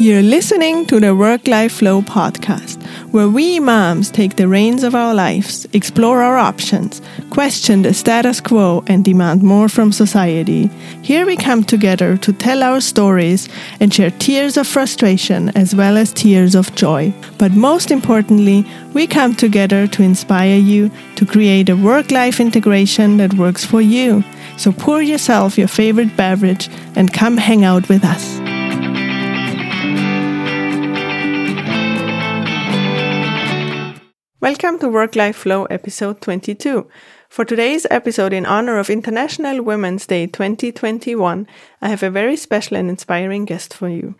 You're listening to the Work Life Flow podcast, where we moms take the reins of our lives, explore our options, question the status quo, and demand more from society. Here we come together to tell our stories and share tears of frustration as well as tears of joy. But most importantly, we come together to inspire you to create a work life integration that works for you. So pour yourself your favorite beverage and come hang out with us. Welcome to Work Life Flow episode 22. For today's episode, in honor of International Women's Day 2021, I have a very special and inspiring guest for you.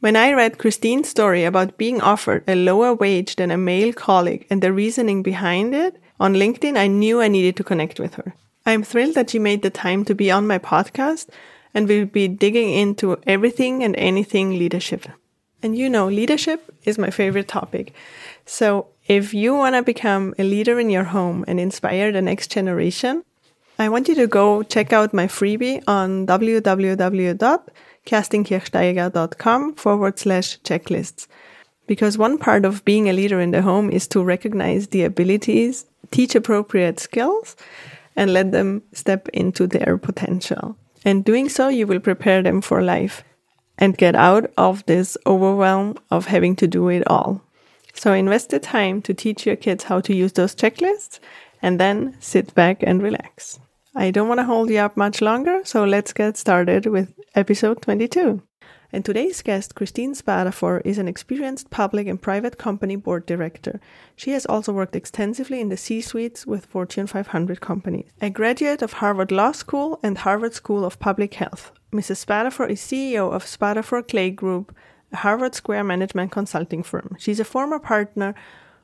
When I read Christine's story about being offered a lower wage than a male colleague and the reasoning behind it on LinkedIn, I knew I needed to connect with her. I'm thrilled that she made the time to be on my podcast and we'll be digging into everything and anything leadership. And you know, leadership is my favorite topic. So if you want to become a leader in your home and inspire the next generation, I want you to go check out my freebie on www.kerstinkirchsteiger.com forward slash checklists. Because one part of being a leader in the home is to recognize the abilities, teach appropriate skills, and let them step into their potential. And doing so, you will prepare them for life and get out of this overwhelm of having to do it all. So invest the time to teach your kids how to use those checklists and then sit back and relax. I don't want to hold you up much longer, so let's get started with episode 22. And today's guest, Christine Spadafor, is an experienced public and private company board director. She has also worked extensively in the C suites with Fortune 500 companies. A graduate of Harvard Law School and Harvard School of Public Health, Mrs. Spadafor is CEO of Spadafor Clay Group, a Harvard Square management consulting firm. She's a former partner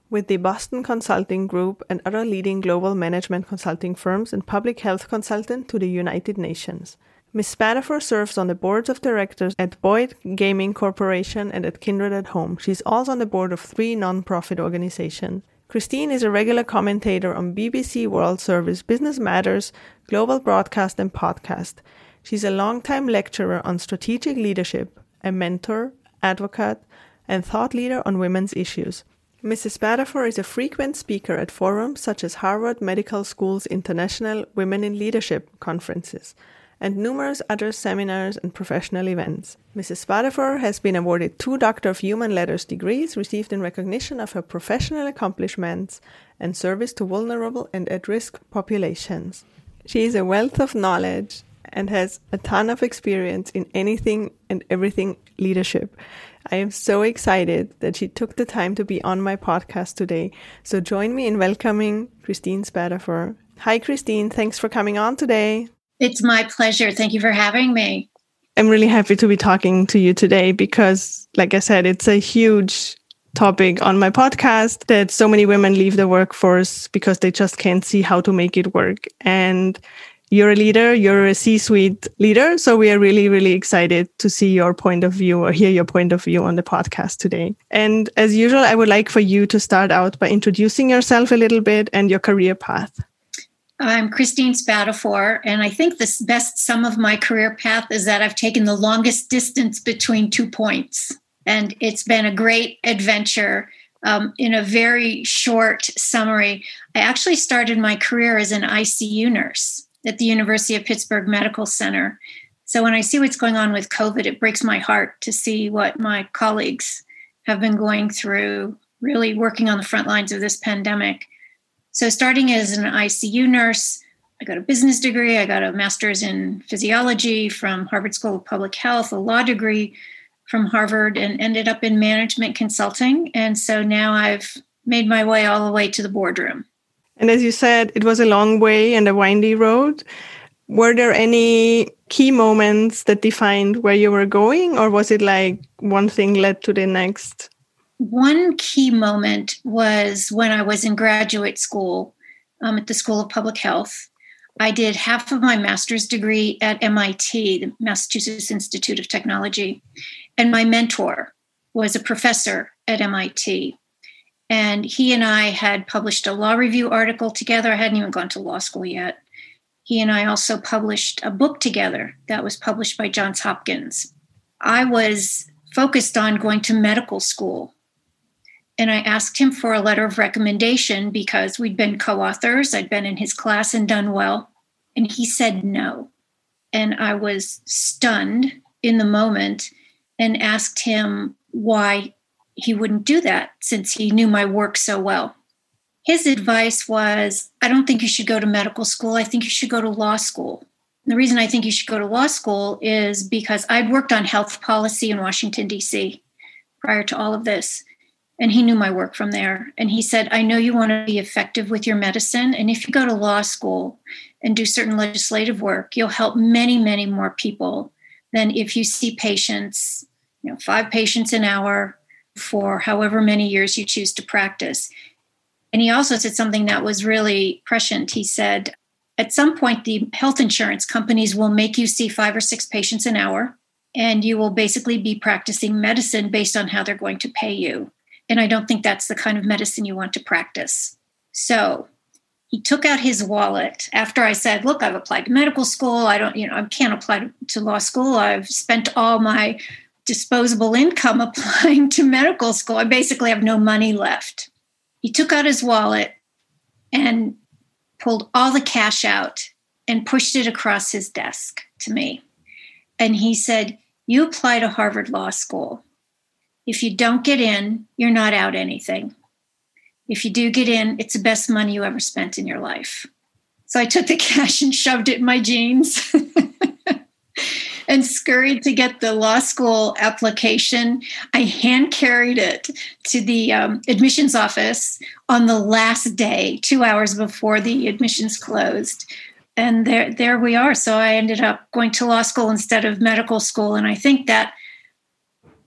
with the Boston Consulting Group and other leading global management consulting firms and public health consultant to the United Nations. Ms. Spadafor serves on the boards of directors at Boyd Gaming Corporation and at Kindred at Home. She's also on the board of three nonprofit organizations. Christine is a regular commentator on BBC World Service, Business Matters, Global Broadcast, and Podcast. She's a longtime lecturer on strategic leadership, a mentor, advocate, and thought leader on women's issues. Mrs. Spadafor is a frequent speaker at forums such as Harvard Medical School's International Women in Leadership conferences and numerous other seminars and professional events. Mrs. Spadafor has been awarded two Doctor of Human Letters degrees received in recognition of her professional accomplishments and service to vulnerable and at risk populations. She is a wealth of knowledge and has a ton of experience in anything and everything leadership. I am so excited that she took the time to be on my podcast today. So join me in welcoming Christine Spadafor. Hi, Christine. Thanks for coming on today. It's my pleasure. Thank you for having me. I'm really happy to be talking to you today because, like I said, it's a huge topic on my podcast that so many women leave the workforce because they just can't see how to make it work. And you're a leader, you're a C suite leader. So we are really, really excited to see your point of view or hear your point of view on the podcast today. And as usual, I would like for you to start out by introducing yourself a little bit and your career path. I'm Christine Spadafor, and I think the best sum of my career path is that I've taken the longest distance between two points. And it's been a great adventure. Um, in a very short summary, I actually started my career as an ICU nurse at the University of Pittsburgh Medical Center. So when I see what's going on with COVID, it breaks my heart to see what my colleagues have been going through, really working on the front lines of this pandemic. So, starting as an ICU nurse, I got a business degree, I got a master's in physiology from Harvard School of Public Health, a law degree from Harvard, and ended up in management consulting. And so now I've made my way all the way to the boardroom. And as you said, it was a long way and a windy road. Were there any key moments that defined where you were going, or was it like one thing led to the next? One key moment was when I was in graduate school um, at the School of Public Health. I did half of my master's degree at MIT, the Massachusetts Institute of Technology, and my mentor was a professor at MIT. And he and I had published a law review article together. I hadn't even gone to law school yet. He and I also published a book together that was published by Johns Hopkins. I was focused on going to medical school. And I asked him for a letter of recommendation because we'd been co authors, I'd been in his class and done well. And he said no. And I was stunned in the moment and asked him why he wouldn't do that since he knew my work so well. His advice was I don't think you should go to medical school. I think you should go to law school. And the reason I think you should go to law school is because I'd worked on health policy in Washington, D.C. prior to all of this. And he knew my work from there. And he said, I know you want to be effective with your medicine. And if you go to law school and do certain legislative work, you'll help many, many more people than if you see patients, you know, five patients an hour for however many years you choose to practice. And he also said something that was really prescient. He said, at some point, the health insurance companies will make you see five or six patients an hour, and you will basically be practicing medicine based on how they're going to pay you. And I don't think that's the kind of medicine you want to practice. So he took out his wallet after I said, Look, I've applied to medical school. I don't, you know, I can't apply to, law school. I've spent all my disposable income applying to medical school. I basically have no money left. He took out his wallet and pulled all the cash out and pushed it across his desk to me. And he said, You apply to Harvard Law School. If you don't get in, you're not out anything. If you do get in, it's the best money you ever spent in your life. So I took the cash and shoved it in my jeans and scurried to get the law school application. I hand carried it to the um, admissions office on the last day, two hours before the admissions closed. And there, there we are. So I ended up going to law school instead of medical school. And I think that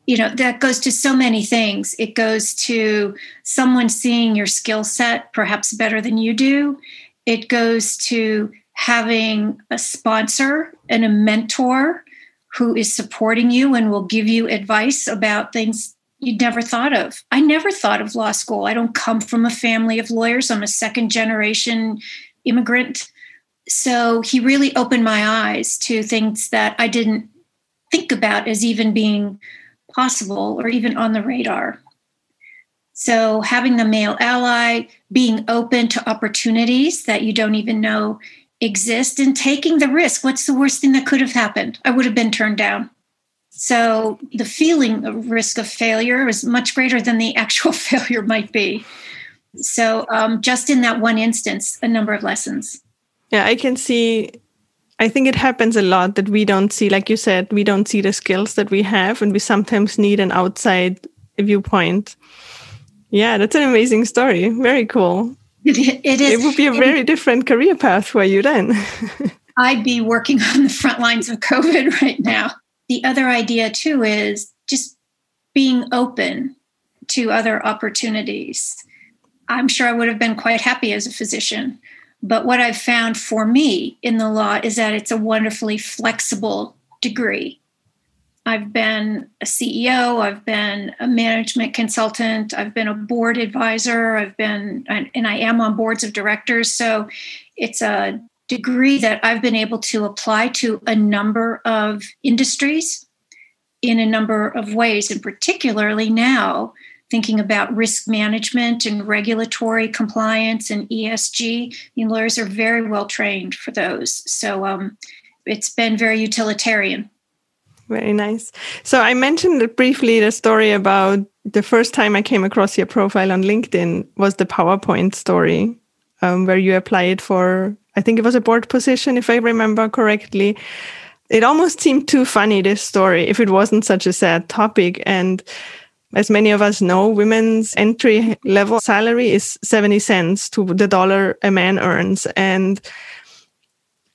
you know that goes to so many things it goes to someone seeing your skill set perhaps better than you do it goes to having a sponsor and a mentor who is supporting you and will give you advice about things you'd never thought of. I never thought of law school. I don't come from a family of lawyers. I'm a second generation immigrant. So he really opened my eyes to things that I didn't think about as even being possible or even on the radar. So, having the male ally, being open to opportunities that you don't even know exist, and taking the risk. What's the worst thing that could have happened? I would have been turned down. So, the feeling of risk of failure is much greater than the actual failure might be. So, um, just in that one instance, a number of lessons. Yeah, I can see I think it happens a lot that we don't see, like you said, we don't see the skills that we have, and we sometimes need an outside viewpoint. Yeah, that's an amazing story. Very cool. It, it is. It would be a very different career path for you then. I'd be working on the front lines of COVID right now. The other idea, too, is just being open to other opportunities. I'm sure I would have been quite happy as a physician but what I've found for me in the law is that it's a wonderfully flexible degree. I've been a CEO, I've been a management consultant, I've been a board advisor, I've been, and I am on boards of directors. So it's a degree that I've been able to apply to a number of industries in a number of ways, and particularly now thinking about risk management and regulatory compliance and ESG. I mean, lawyers are very well trained for those. So um, it's been very utilitarian. Very nice. So I mentioned briefly the story about the first time I came across your profile on LinkedIn was the PowerPoint story, um, where you applied for, I think it was a board position, if I remember correctly. It almost seemed too funny, this story, if it wasn't such a sad topic. And as many of us know, women's entry level salary is 70 cents to the dollar a man earns. And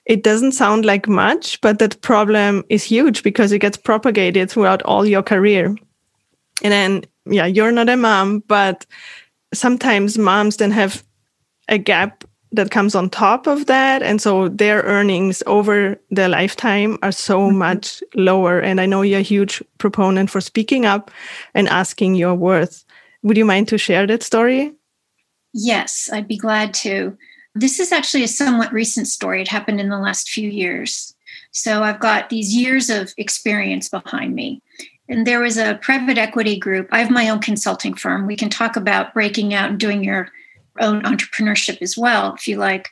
it doesn't sound like much, but that problem is huge because it gets propagated throughout all your career. And then, yeah, you're not a mom, but sometimes moms then have a gap that comes on top of that. And so their earnings over their lifetime are so mm-hmm. much lower. And I know you're a huge proponent for speaking up and asking your worth. Would you mind to share that story? Yes, I'd be glad to. This is actually a somewhat recent story. It happened in the last few years. So I've got these years of experience behind me. And there was a private equity group. I have my own consulting firm. We can talk about breaking out and doing your own entrepreneurship as well, if you like.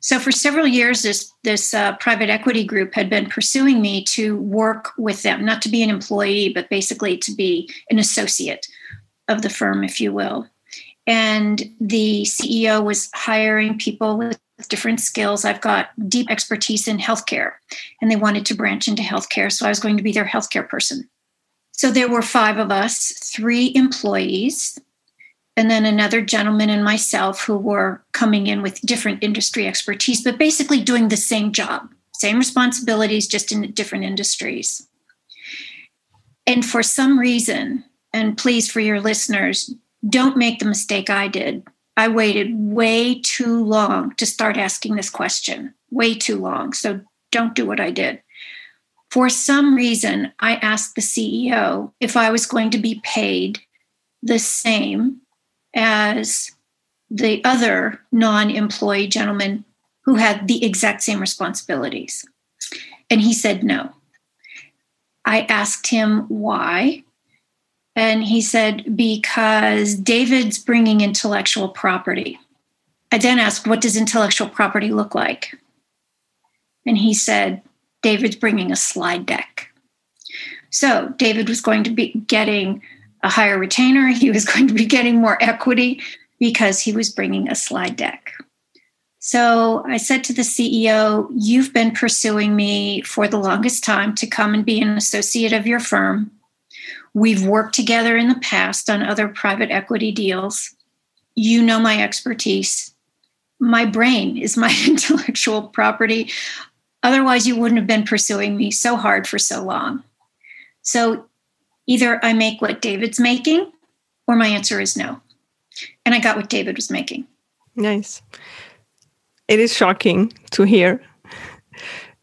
So for several years, this this uh, private equity group had been pursuing me to work with them, not to be an employee, but basically to be an associate of the firm, if you will. And the CEO was hiring people with different skills. I've got deep expertise in healthcare, and they wanted to branch into healthcare, so I was going to be their healthcare person. So there were five of us, three employees, and then another gentleman and myself who were coming in with different industry expertise, but basically doing the same job, same responsibilities, just in different industries. And for some reason, and please for your listeners, don't make the mistake I did. I waited way too long to start asking this question, way too long. So don't do what I did. For some reason, I asked the CEO if I was going to be paid the same as the other non employee gentleman who had the exact same responsibilities. And he said no. I asked him why. And he said, because David's bringing intellectual property. I then asked, what does intellectual property look like? And he said, David's bringing a slide deck. So David was going to be getting a higher retainer. He was going to be getting more equity because he was bringing a slide deck. So I said to the CEO, You've been pursuing me for the longest time to come and be an associate of your firm. We've worked together in the past on other private equity deals. You know my expertise. My brain is my intellectual property. Otherwise, you wouldn't have been pursuing me so hard for so long. So either I make what David's making, or my answer is no. And I got what David was making. Nice. It is shocking to hear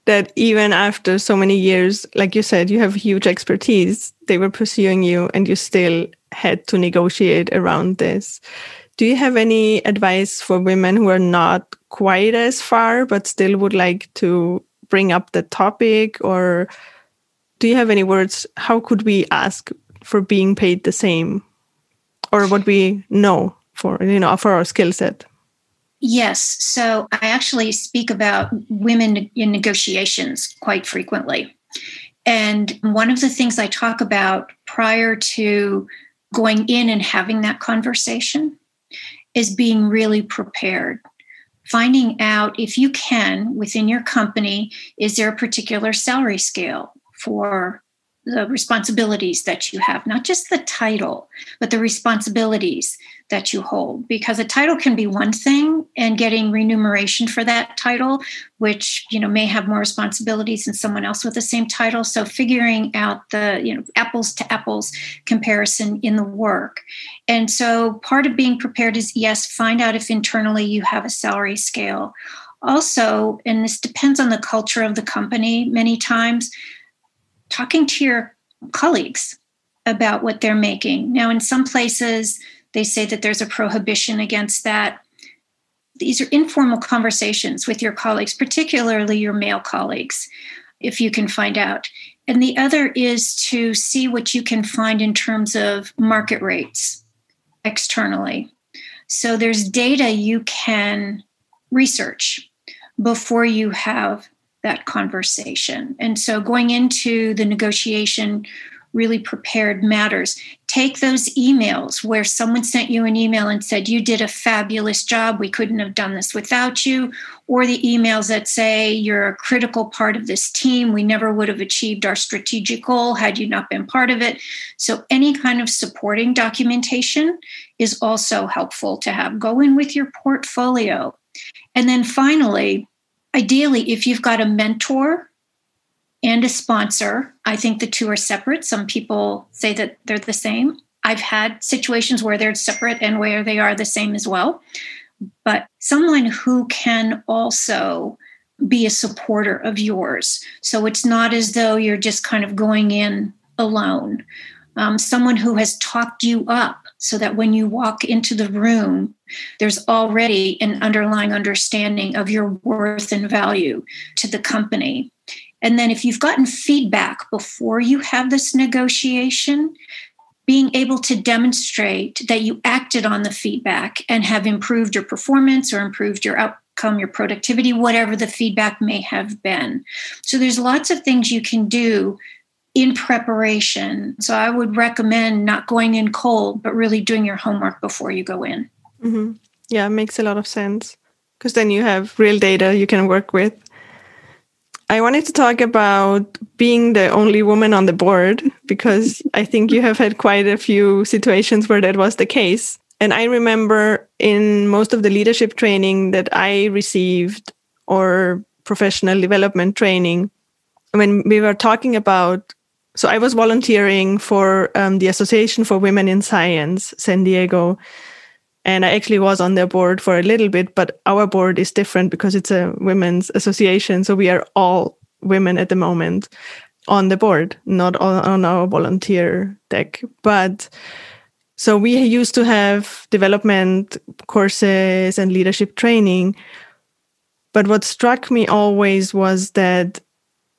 that even after so many years, like you said, you have huge expertise, they were pursuing you and you still had to negotiate around this. Do you have any advice for women who are not quite as far, but still would like to bring up the topic? Or do you have any words? How could we ask for being paid the same? Or what we know for, you know, for our skill set? Yes. So I actually speak about women in negotiations quite frequently. And one of the things I talk about prior to going in and having that conversation is being really prepared. Finding out if you can within your company, is there a particular salary scale for the responsibilities that you have, not just the title, but the responsibilities that you hold. Because a title can be one thing, and getting remuneration for that title, which you know may have more responsibilities than someone else with the same title. So figuring out the you know apples to apples comparison in the work. And so part of being prepared is yes, find out if internally you have a salary scale. Also, and this depends on the culture of the company many times talking to your colleagues about what they're making. Now, in some places, they say that there's a prohibition against that. These are informal conversations with your colleagues, particularly your male colleagues, if you can find out. And the other is to see what you can find in terms of market rates externally. So there's data you can research before you have that conversation. And so going into the negotiation really prepared matters. Take those emails where someone sent you an email and said, You did a fabulous job. We couldn't have done this without you. Or the emails that say, You're a critical part of this team. We never would have achieved our strategic goal had you not been part of it. So, any kind of supporting documentation is also helpful to have. Go in with your portfolio. And then finally, ideally, if you've got a mentor and a sponsor, I think the two are separate. Some people say that they're the same. I've had situations where they're separate and where they are the same as well. But someone who can also be a supporter of yours. So it's not as though you're just kind of going in alone. Um, someone who has talked you up so that when you walk into the room, there's already an underlying understanding of your worth and value to the company. And then if you've gotten feedback before you have this negotiation, being able to demonstrate that you acted on the feedback and have improved your performance or improved your outcome, your productivity, whatever the feedback may have been. So there's lots of things you can do in preparation. So I would recommend not going in cold, but really doing your homework before you go in. Mm-hmm. Yeah, makes a lot of sense because then you have real data you can work with. I wanted to talk about being the only woman on the board because I think you have had quite a few situations where that was the case. And I remember in most of the leadership training that I received or professional development training, when we were talking about, so I was volunteering for um, the Association for Women in Science, San Diego. And I actually was on their board for a little bit, but our board is different because it's a women's association. So we are all women at the moment on the board, not on, our volunteer deck. But so we used to have development courses and leadership training. But what struck me always was that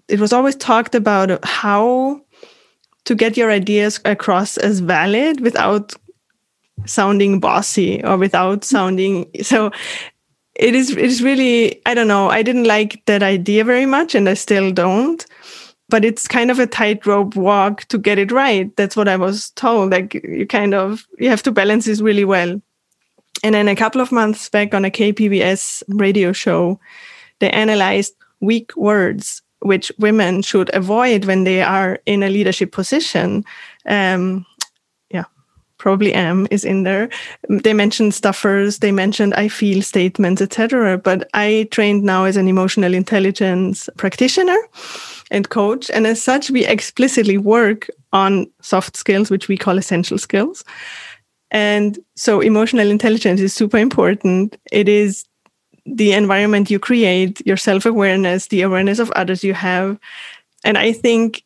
it was always talked about how to get your ideas across as valid without sounding bossy or without sounding so it is it is really i don't know i didn't like that idea very much and i still don't but it's kind of a tightrope walk to get it right. That's what i was told like you kind of you have to balance this really well. And then a couple of months back on a kpbs radio show they analyzed weak words which women should avoid when they are in a leadership position. Um, probably am is in there. Mm, they mentioned stuffers they mentioned i feel statements etc but i trained now as an emotional intelligence practitioner and coach and as such we explicitly work on soft skills which we call essential skills. And so emotional intelligence is super important. It is the environment you create your self-awareness the awareness of others you have. And i think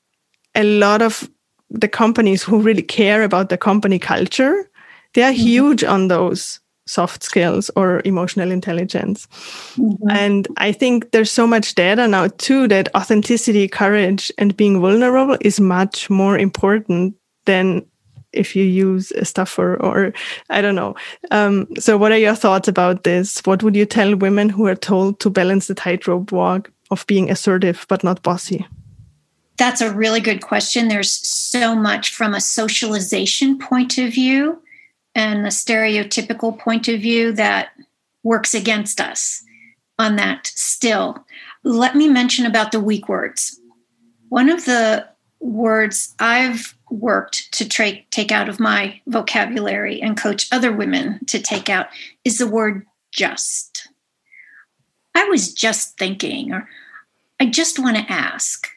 a lot of the companies who really care about the company culture, they are mm-hmm. huge on those soft skills or emotional intelligence. Mm-hmm. And I think there's so much data now too that authenticity, courage, and being vulnerable is much more important than if you use a stuffer or I don't know. Um, so, what are your thoughts about this? What would you tell women who are told to balance the tightrope walk of being assertive but not bossy? That's a really good question. There's so much from a socialization point of view and a stereotypical point of view that works against us on that still. Let me mention about the weak words. One of the words I've worked to tra- take out of my vocabulary and coach other women to take out is the word just. I was just thinking, or I just want to ask.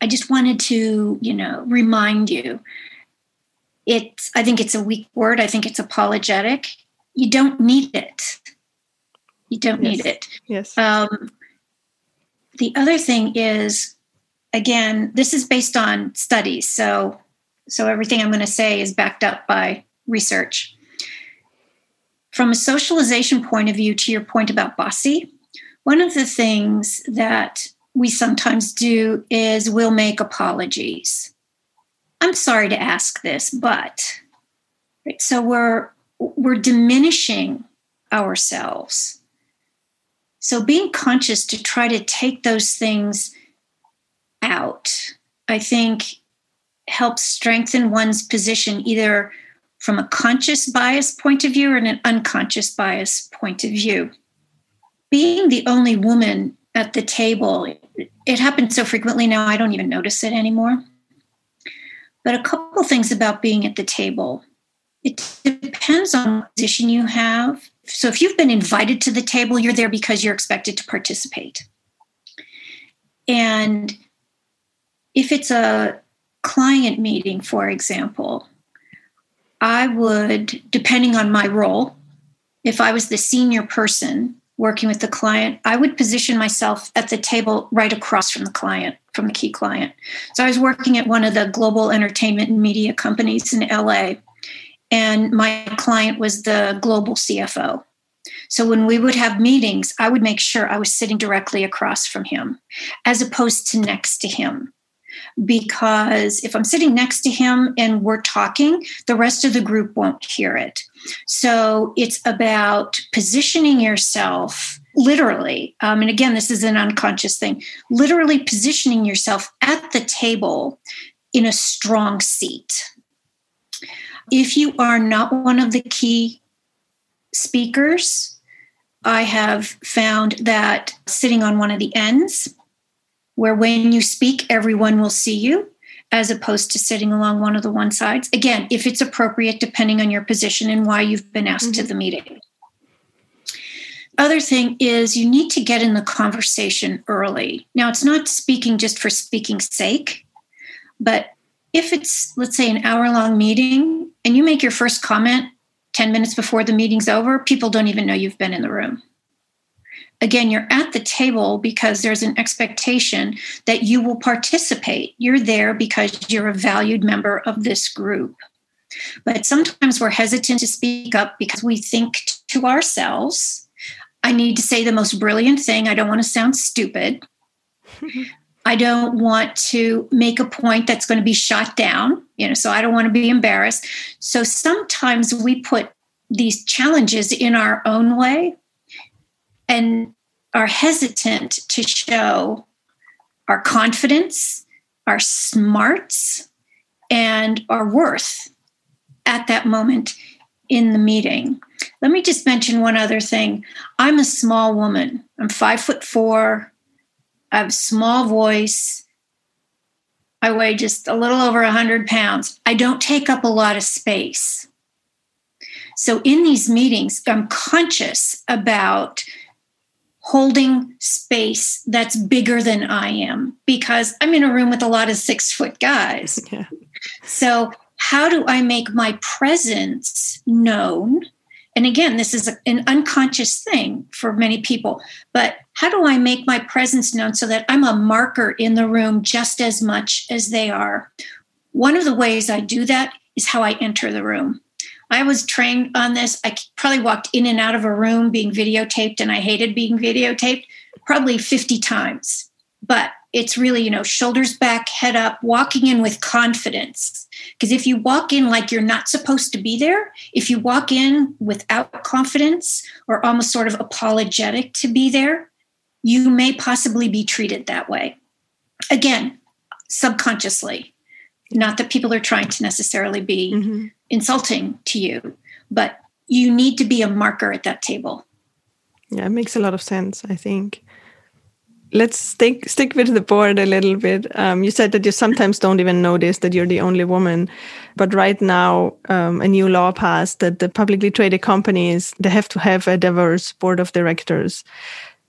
I just wanted to, you know, remind you. It's I think it's a weak word. I think it's apologetic. You don't need it. You don't yes. need it. Yes. Um, the other thing is, again, this is based on studies. So, so everything I'm going to say is backed up by research. From a socialization point of view, to your point about bossy, one of the things that we sometimes do is we'll make apologies. I'm sorry to ask this, but right, so we're we're diminishing ourselves. So being conscious to try to take those things out, I think helps strengthen one's position either from a conscious bias point of view or an unconscious bias point of view. Being the only woman at the table. It happens so frequently now, I don't even notice it anymore. But a couple things about being at the table. It depends on position you have. So if you've been invited to the table, you're there because you're expected to participate. And if it's a client meeting, for example, I would, depending on my role, if I was the senior person, working with the client, I would position myself at the table right across from the client, from the key client. So I was working at one of the global entertainment and media companies in LA, and my client was the global CFO. So when we would have meetings, I would make sure I was sitting directly across from him as opposed to next to him. Because if I'm sitting next to him and we're talking, the rest of the group won't hear it. So it's about positioning yourself literally. Um, and again, this is an unconscious thing literally positioning yourself at the table in a strong seat. If you are not one of the key speakers, I have found that sitting on one of the ends, where when you speak, everyone will see you, as opposed to sitting along one of the one sides. Again, if it's appropriate, depending on your position and why you've been asked mm-hmm. to the meeting. Other thing is you need to get in the conversation early. Now, it's not speaking just for speaking's sake, but if it's, let's say, an hour long meeting and you make your first comment 10 minutes before the meeting's over, people don't even know you've been in the room. Again, you're at the table because there's an expectation that you will participate. You're there because you're a valued member of this group. But sometimes we're hesitant to speak up because we think to ourselves, I need to say the most brilliant thing. I don't want to sound stupid. I don't want to make a point that's going to be shot down, you know, so I don't want to be embarrassed. So sometimes we put these challenges in our own way and are hesitant to show our confidence, our smarts, and our worth at that moment in the meeting. Let me just mention one other thing. I'm a small woman. I'm five foot four. I have a small voice. I weigh just a little over 100 pounds. I don't take up a lot of space. So, in these meetings, I'm conscious about holding space that's bigger than I am because I'm in a room with a lot of six foot guys. Yeah. So, how do I make my presence known? And again, this is an unconscious thing for many people, but how do I make my presence known so that I'm a marker in the room just as much as they are? One of the ways I do that is how I enter the room. I was trained on this. I probably walked in and out of a room being videotaped, and I hated being videotaped probably 50 times. But it's really, you know, shoulders back, head up, walking in with confidence. Because if you walk in like you're not supposed to be there, if you walk in without confidence or almost sort of apologetic to be there, you may possibly be treated that way. Again, subconsciously. Not that people are trying to necessarily be mm-hmm. Insulting to you, but you need to be a marker at that table. Yeah, it makes a lot of sense, I think let's stick stick with the board a little bit. Um, you said that you sometimes don't even notice that you're the only woman, but right now um, a new law passed that the publicly traded companies they have to have a diverse board of directors.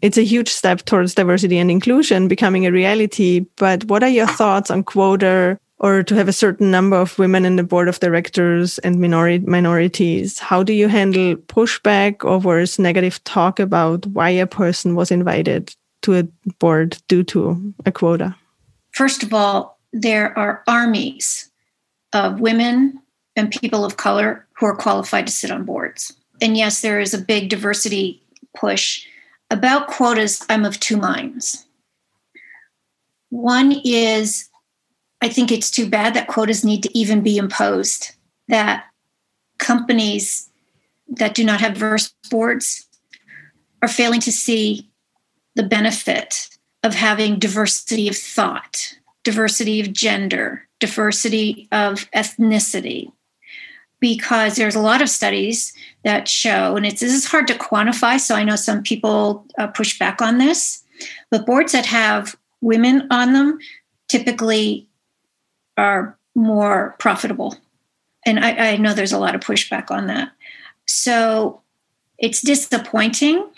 It's a huge step towards diversity and inclusion becoming a reality. But what are your thoughts on quota or to have a certain number of women in the board of directors and minorities? How do you handle pushback or worse negative talk about why a person was invited to a board due to a quota? First of all, there are armies of women and people of color who are qualified to sit on boards. And yes, there is a big diversity push. About quotas, I'm of two minds. One is I think it's too bad that quotas need to even be imposed, that companies that do not have diverse boards are failing to see the benefit of having diversity of thought, diversity of gender, diversity of ethnicity. Because there's a lot of studies that show, and it's this is hard to quantify, so I know some people uh, push back on this, but boards that have women on them typically are more profitable. And I, I know there's a lot of pushback on that. So it's disappointing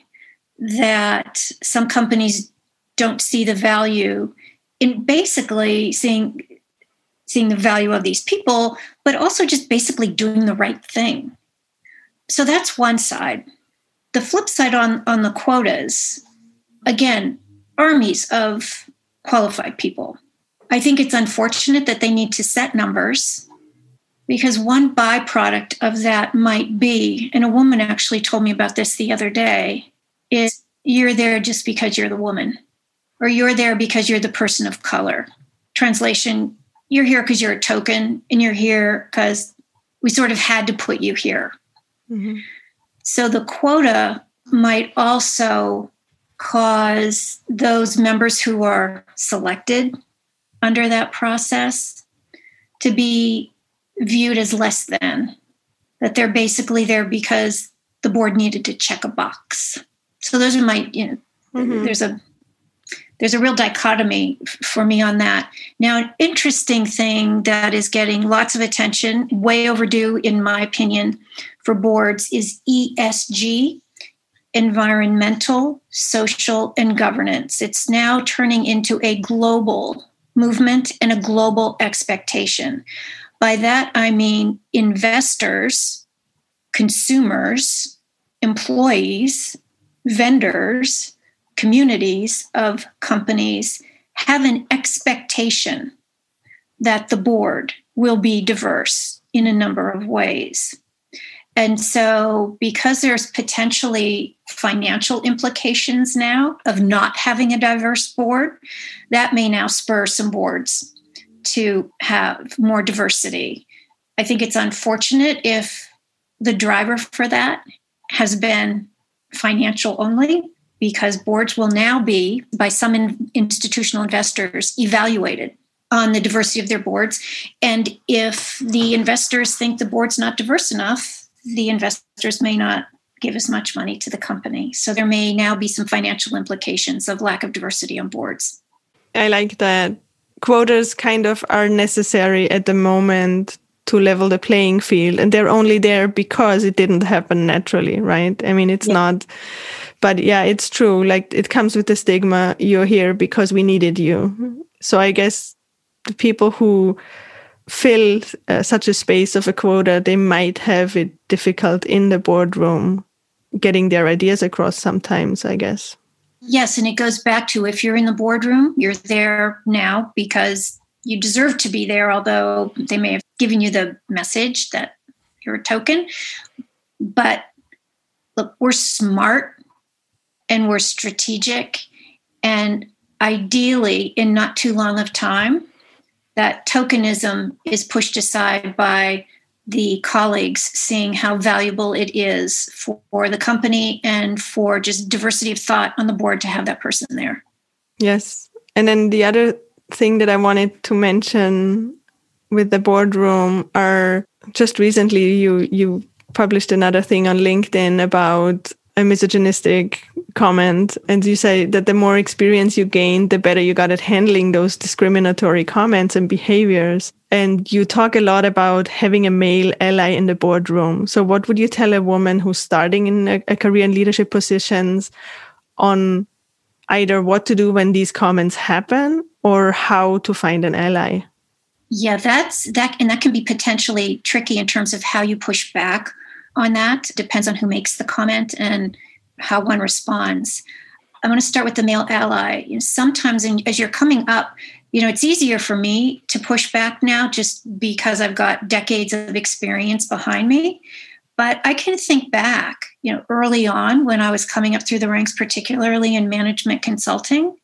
that some companies don't see the value in basically seeing seeing the value of these people but also just basically doing the right thing so that's one side the flip side on on the quotas again armies of qualified people i think it's unfortunate that they need to set numbers Because one byproduct of that might be, and a woman actually told me about this the other day, is you're there just because you're the woman, or you're there because you're the person of color. Translation, you're here because you're a token, and you're here because we sort of had to put you here. Mm-hmm. So the quota might also cause those members who are selected under that process to be viewed as less than, that they're basically there because the board needed to check a box. So those are my, you know, mm-hmm. there's a there's a real dichotomy for me on that. Now, an interesting thing that is getting lots of attention, way overdue in my opinion, for boards is ESG, environmental, social, and governance. It's now turning into a global movement and a global expectation. By that, I mean investors, consumers, employees, vendors, communities of companies have an expectation that the board will be diverse in a number of ways. And so, because there's potentially financial implications now of not having a diverse board, that may now spur some boards to have more diversity. I think it's unfortunate if the driver for that has been financial only, because boards will now be, by some in, institutional investors, evaluated on the diversity of their boards. And if the investors think the board's not diverse enough, the investors may not give as much money to the company. So there may now be some financial implications of lack of diversity on boards. I like that quotas kind of are necessary at the moment to level the playing field and they're only there because it didn't happen naturally right i mean it's yeah. not but yeah it's true like it comes with the stigma you're here because we needed you so i guess the people who fill uh, such a space of a quota, they might have it difficult in the boardroom getting their ideas across sometimes, I guess. Yes, and it goes back to if you're in the boardroom, you're there now because you deserve to be there, although they may have given you the message that you're a token. But look, we're smart and we're strategic. And ideally, in not too long of time, that tokenism is pushed aside by the colleagues seeing how valuable it is for the company and for just diversity of thought on the board to have that person there. Yes. And then the other thing that I wanted to mention with the boardroom are just recently you you published another thing on LinkedIn about a misogynistic comment and you say that the more experience you gain the better you got at handling those discriminatory comments and behaviors. And you talk a lot about having a male ally in the boardroom. So what would you tell a woman who's starting in a, a career in leadership positions on either what to do when these comments happen or how to find an ally? Yeah that's that and that can be potentially tricky in terms of how you push back on that. Depends on who makes the comment and how one responds. I want to start with the male ally. You know, sometimes in, as you're coming up, you know, it's easier for me to push back now just because I've got decades of experience behind me. But I can think back, you know, early on when I was coming up through the ranks, particularly in management consulting,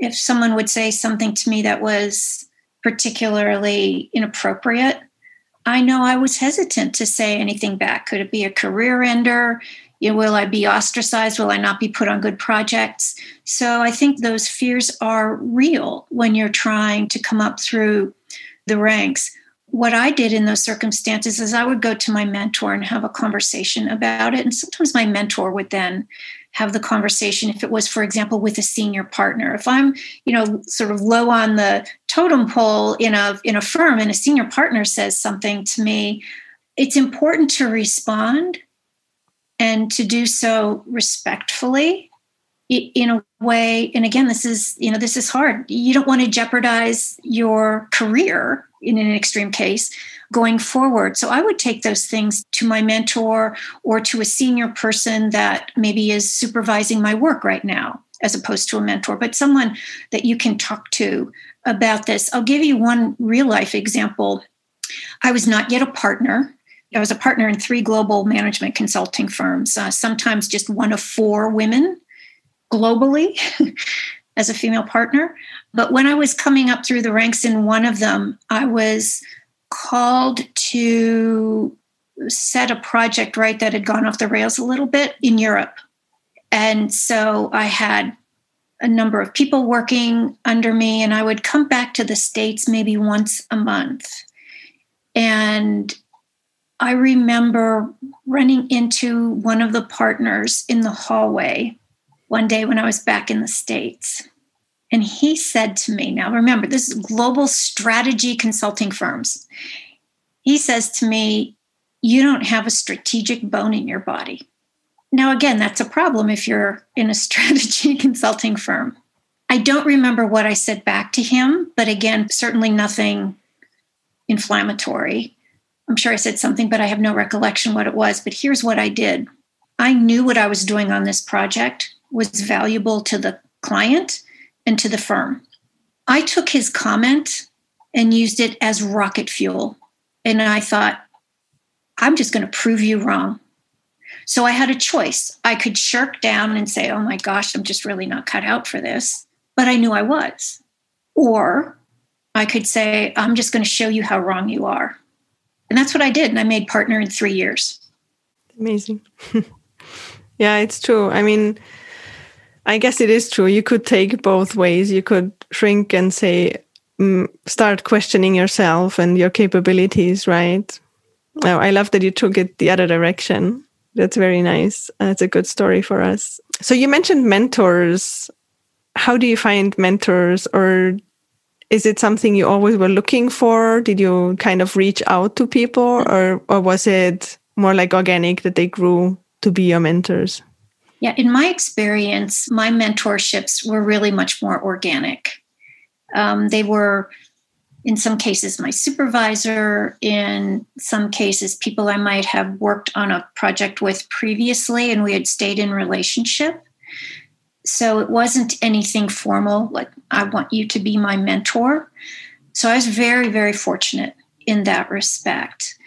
if someone would say something to me that was particularly inappropriate, I know I was hesitant to say anything back. Could it be a career ender? You know, will I be ostracized? Will I not be put on good projects? So I think those fears are real when you're trying to come up through the ranks. What I did in those circumstances is I would go to my mentor and have a conversation about it. And sometimes my mentor would then have the conversation if it was for example with a senior partner. If i'm you know sort of low on the totem pole in a in a firm and a senior partner says something to me it's important to respond and to do so respectfully in a way and again this is you know this is hard. You don't want to jeopardize your career in an extreme case going forward. So I would take those things to my mentor or to a senior person that maybe is supervising my work right now, as opposed to a mentor, but someone that you can talk to about this. I'll give you one real life example. I was not yet a partner. I was a partner in three global management consulting firms, uh, sometimes just one of four women globally as a female partner. But when I was coming up through the ranks in one of them, I was called to set a project right that had gone off the rails a little bit in Europe. And so I had a number of people working under me, and I would come back to the States maybe once a month. And I remember running into one of the partners in the hallway one day when I was back in the States. And he said to me, now remember, this is global strategy consulting firms. He says to me, You don't have a strategic bone in your body. Now, again, that's a problem if you're in a strategy consulting firm. I don't remember what I said back to him, but again, certainly nothing inflammatory. I'm sure I said something, but I have no recollection what it was. But here's what I did I knew what I was doing on this project was valuable to the client and to the firm. I took his comment and used it as rocket fuel. And I thought, I'm just going to prove you wrong. So I had a choice. I could shirk down and say, oh my gosh, I'm just really not cut out for this. But I knew I was. Or I could say, I'm just going to show you how wrong you are. And that's what I did. And I made partner in three years. Amazing. yeah, it's true. I mean, I guess it is true. You could take both ways. You could shrink and say, mm, start questioning yourself and your capabilities, right? Oh, I love that you took it the other direction. That's very nice. That's a good story for us. So you mentioned mentors. How do you find mentors or is it something you always were looking for? Did you kind of reach out to people or or was it more like organic that they grew to be your mentors? Yeah, in my experience, my mentorships were really much more organic. Um, they were in some cases my supervisor in some cases people i might have worked on a project with previously and we had stayed in relationship. So it wasn't anything formal like i want you to be my mentor. So i was very very fortunate in that respect.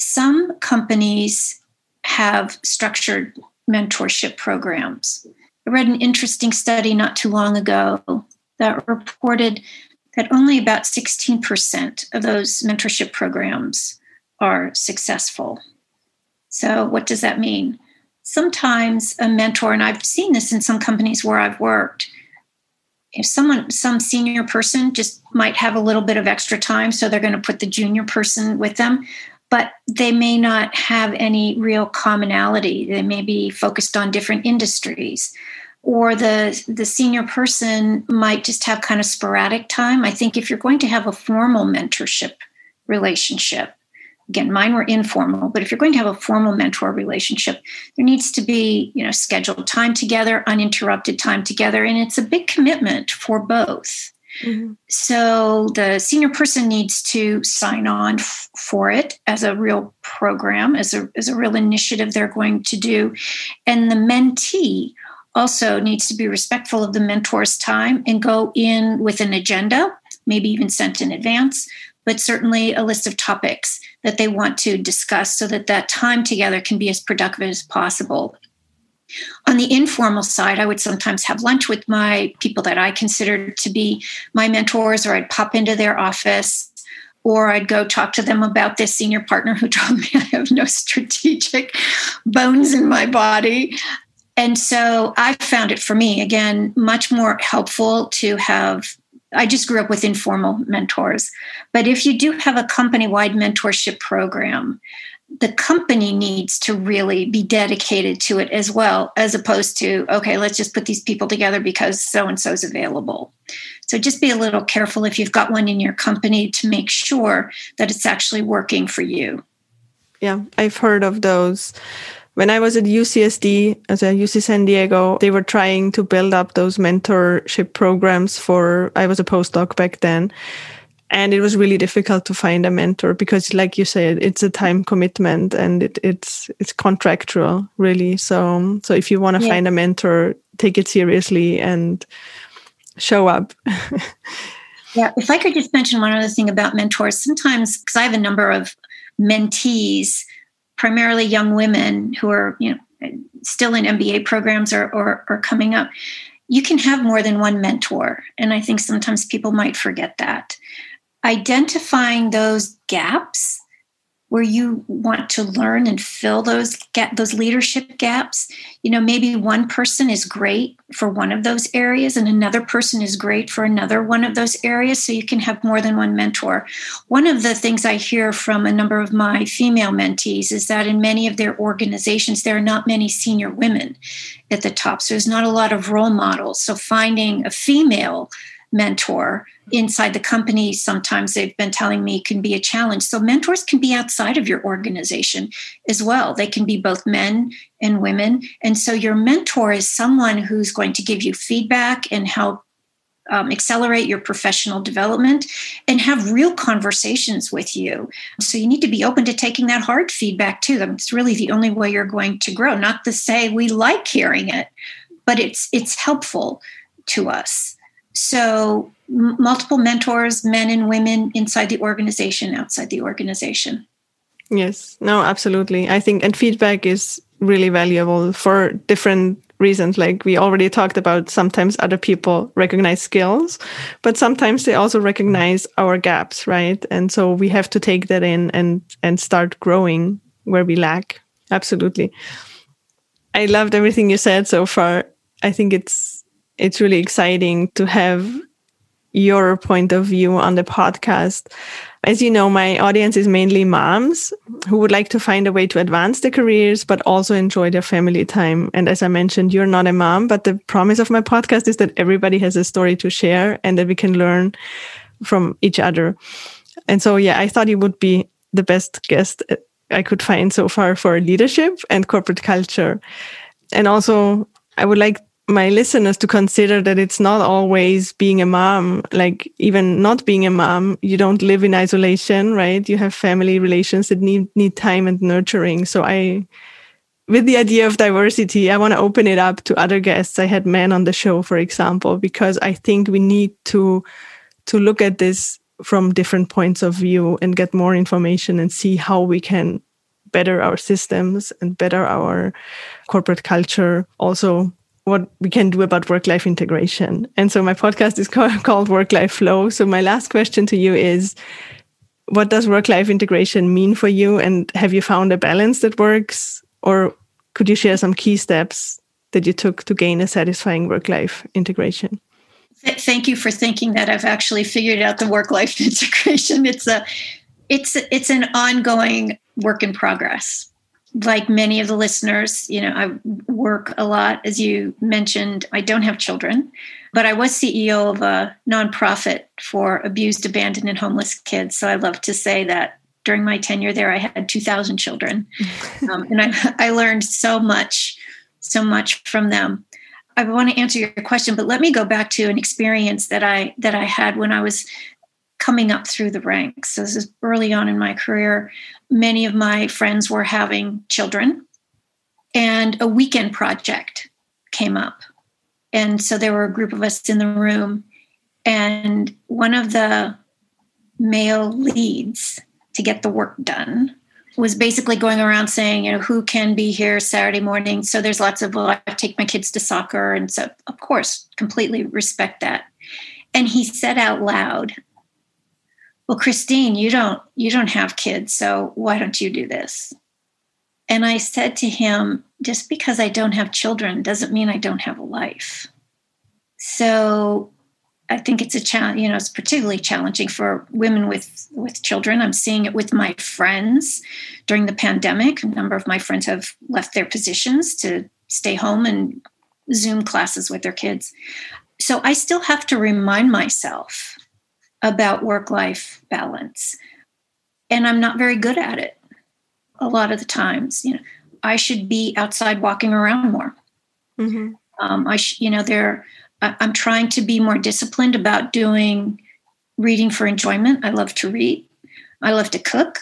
Some companies have structured mentorship programs i read an interesting study not too long ago that reported that only about 16% of those mentorship programs are successful. So, what does that mean? Sometimes a mentor, and I've seen this in some companies where I've worked, if someone, some senior person just might have a little bit of extra time, so they're going to put the junior person with them, but they may not have any real commonality. They may be focused on different industries or the the senior person might just have kind of sporadic time i think if you're going to have a formal mentorship relationship again mine were informal but if you're going to have a formal mentor relationship there needs to be you know scheduled time together uninterrupted time together and it's a big commitment for both mm-hmm. so the senior person needs to sign on f- for it as a real program as a as a real initiative they're going to do and the mentee also needs to be respectful of the mentor's time and go in with an agenda, maybe even sent in advance, but certainly a list of topics that they want to discuss so that that time together can be as productive as possible. On the informal side, I would sometimes have lunch with my people that I considered to be my mentors, or I'd pop into their office, or I'd go talk to them about this senior partner who told me I have no strategic bones in my body. And so I found it for me, again, much more helpful to have. I just grew up with informal mentors. But if you do have a company wide mentorship program, the company needs to really be dedicated to it as well, as opposed to, okay, let's just put these people together because so and so is available. So just be a little careful if you've got one in your company to make sure that it's actually working for you. Yeah, I've heard of those when I was at UCSD, as a UC San Diego, they were trying to build up those mentorship programs for, I was a postdoc back then. And it was really difficult to find a mentor because, like you said, it's a time commitment and it, it's it's contractual, really. So, so if you want to yeah. find a mentor, take it seriously and show up. Yeah, if I could just mention one other thing about mentors, sometimes because I have a number of mentees, primarily young women who are, you know, still in MBA programs or, or, or coming up, you can have more than one mentor. And I think sometimes people might forget that. Identifying those gaps where you want to learn and fill those get those leadership gaps. You know maybe one person is great for one of those areas and another person is great for another one of those areas so you can have more than one mentor. One of the things i hear from a number of my female mentees is that in many of their organizations there are not many senior women at the top so there's not a lot of role models. So finding a female mentor inside the company sometimes they've been telling me can be a challenge so mentors can be outside of your organization as well they can be both men and women and so your mentor is someone who's going to give you feedback and help um, accelerate your professional development and have real conversations with you. So you need to be open to taking that hard feedback to them. It's really the only way you're going to grow. Not to say we like hearing it, but it's it's helpful to us. So, m- multiple mentors, men and women inside the organization, outside the organization. Yes, no, absolutely. I think, and feedback is really valuable for different reasons. Like we already talked about, sometimes other people recognize skills, but sometimes they also recognize our gaps, right? And so we have to take that in and, and start growing where we lack. Absolutely. I loved everything you said so far. I think it's it's really exciting to have your point of view on the podcast. As you know, my audience is mainly moms who would like to find a way to advance their careers, but also enjoy their family time. And as I mentioned, you're not a mom, but the promise of my podcast is that everybody has a story to share and that we can learn from each other. And so, yeah, I thought you would be the best guest I could find so far for leadership and corporate culture. And also, I would like my listeners to consider that it's not always being a mom, like even not being a mom, you don't live in isolation, right? You have family relations that need, need time and nurturing. So I, with the idea of diversity, I want to open it up to other guests. I had men on the show, for example, because I think we need to, to look at this from different points of view and get more information and see how we can better our systems and better our corporate culture also what we can do about work life integration. And so my podcast is called Work Life Flow. So my last question to you is what does work life integration mean for you? And have you found a balance that works? Or could you share some key steps that you took to gain a satisfying work life integration? Thank you for thinking that I've actually figured out the work life integration. It's a it's it's an ongoing work in progress like many of the listeners, you know, I work a lot. As you mentioned, I don't have children, but I was CEO of a nonprofit for abused, abandoned, and homeless kids. So I love to say that during my tenure there, I had 2,000 children. um, and I, I learned so much, so much from them. I want to answer your question, but let me go back to an experience that I that I had when I was coming up through the ranks. So this is early on in my career. Many of my friends were having children, and a weekend project came up. And so there were a group of us in the room, and one of the male leads to get the work done was basically going around saying, you know, who can be here Saturday morning? So there's lots of, well, I take my kids to soccer. And so, of course, completely respect that. And he said out loud, well christine you don't you don't have kids so why don't you do this? And i said to him just because i don't have children doesn't mean i don't have a life. So i think it's a challenge you know it's particularly challenging for women with with children. I'm seeing it with my friends. During the pandemic a number of my friends have left their positions to stay home and zoom classes with their kids. So i still have to remind myself about work life balance. And I'm not very good at it a lot of the times. You know, I should be outside walking around more. Mm-hmm. Um, I, sh- you know, there. I'm trying to be more disciplined about doing reading for enjoyment. I love to read. I love to cook,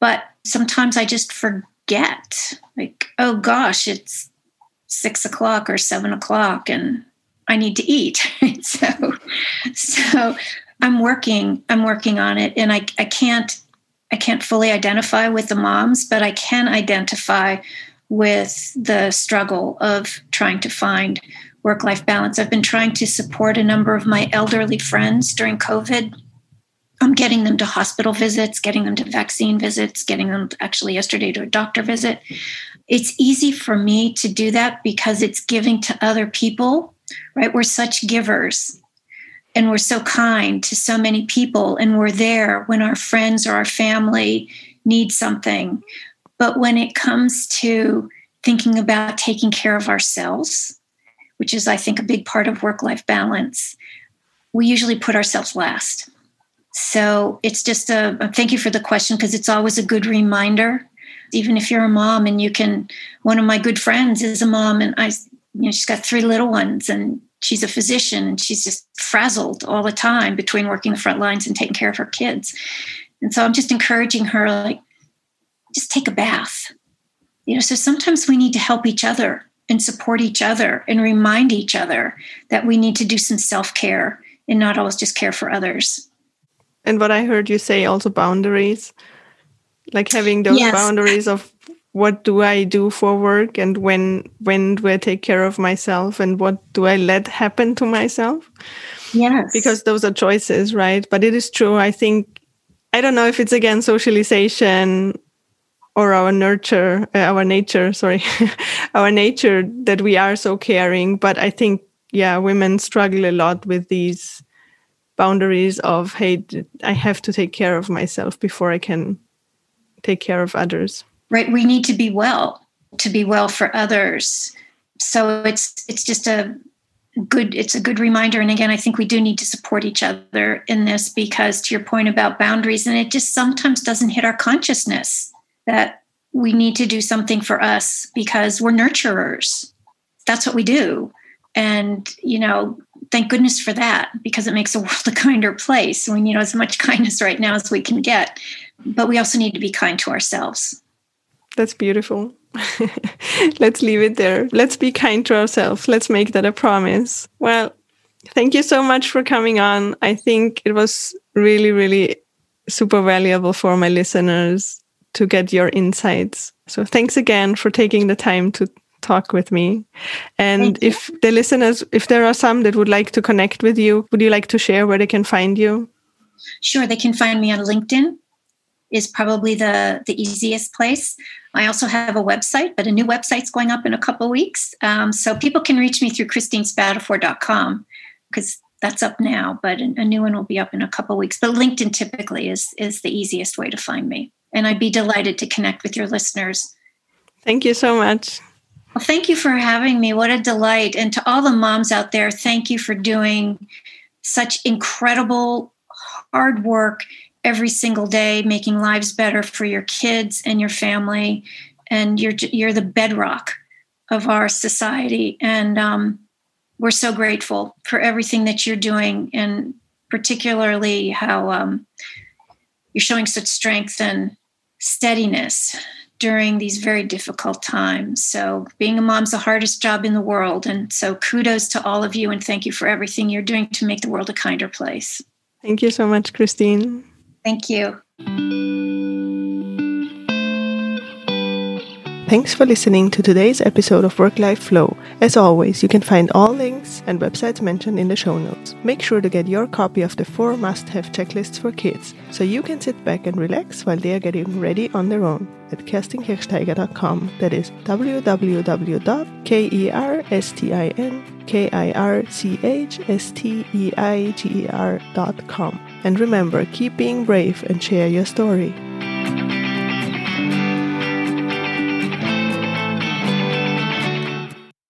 but sometimes I just forget. Like, oh gosh, it's six o'clock or seven o'clock, and I need to eat. so, so I'm working, I'm working on it. And I, I can't, I can't fully identify with the moms, but I can identify with the struggle of trying to find work life balance. I've been trying to support a number of my elderly friends during COVID. I'm getting them to hospital visits, getting them to vaccine visits, getting them actually yesterday to a doctor visit. It's easy for me to do that because it's giving to other people, right? We're such givers and we're so kind to so many people and we're there when our friends or our family need something. But when it comes to thinking about taking care of ourselves, which is, I think, a big part of work life balance, we usually put ourselves last. So it's just a thank you for the question because it's always a good reminder. Even if you're a mom and you can, one of my good friends is a mom and I, you know, she's got three little ones and she's a physician and she's just frazzled all the time between working the front lines and taking care of her kids. And so I'm just encouraging her, like, just take a bath. You know, so sometimes we need to help each other and support each other and remind each other that we need to do some self care and not always just care for others. And what I heard you say also boundaries, like having those yes. boundaries of what do I do for work and when when do I take care of myself and what do I let happen to myself? Yes. Because those are choices, right? But it is true. I think I don't know if it's again socialization or our nurture, uh, our nature, sorry, our nature that we are so caring. But I think, yeah, women struggle a lot with these boundaries of, hey, I have to take care of myself before I can take care of others. Right. We need to be well to be well for others. So it's it's just a good it's a good reminder and again i think we do need to support each other in this because to your point about boundaries and it just sometimes doesn't hit our consciousness that we need to do something for us because we're nurturers. That's what we do. And, you know, thank goodness for that because it makes the world a kinder place. We need as much kindness right now as we can get. But we also need to be kind to ourselves. That's beautiful. Let's leave it there. Let's be kind to ourselves. Let's make that a promise. Well, thank you so much for coming on. I think it was really, really super valuable for my listeners to get your insights. So thanks again for taking the time to talk with me. And if the listeners, if there are some that would like to connect with you, would you like to share where they can find you? Sure, they can find me on LinkedIn is probably the the easiest place. I also have a website, but a new website's going up in a couple weeks. Um, so people can reach me through christinespadafor.com because that's up now, but a new one will be up in a couple weeks. But LinkedIn typically is is the easiest way to find me and I'd be delighted to connect with your listeners. Thank you so much. Well, thank you for having me. What a delight. And to all the moms out there, thank you for doing such incredible hard work every single day, making lives better for your kids and your family. And you're, you're the bedrock of our society. And um, we're so grateful for everything that you're doing, and particularly how um, you're showing such strength and steadiness during these very difficult times. So, being a mom's the hardest job in the world. And so, kudos to all of you and thank you for everything you're doing to make the world a kinder place. Thank you so much, Christine. Thank you. Thanks for listening to today's episode of Work Life Flow. As always, you can find all links and websites mentioned in the show notes. Make sure to get your copy of the four must have checklists for kids so you can sit back and relax while they are getting ready on their own at kerstinkirchsteiger.com. That is www.kerstinKirchsteiger.com. And remember, keep being brave and share your story.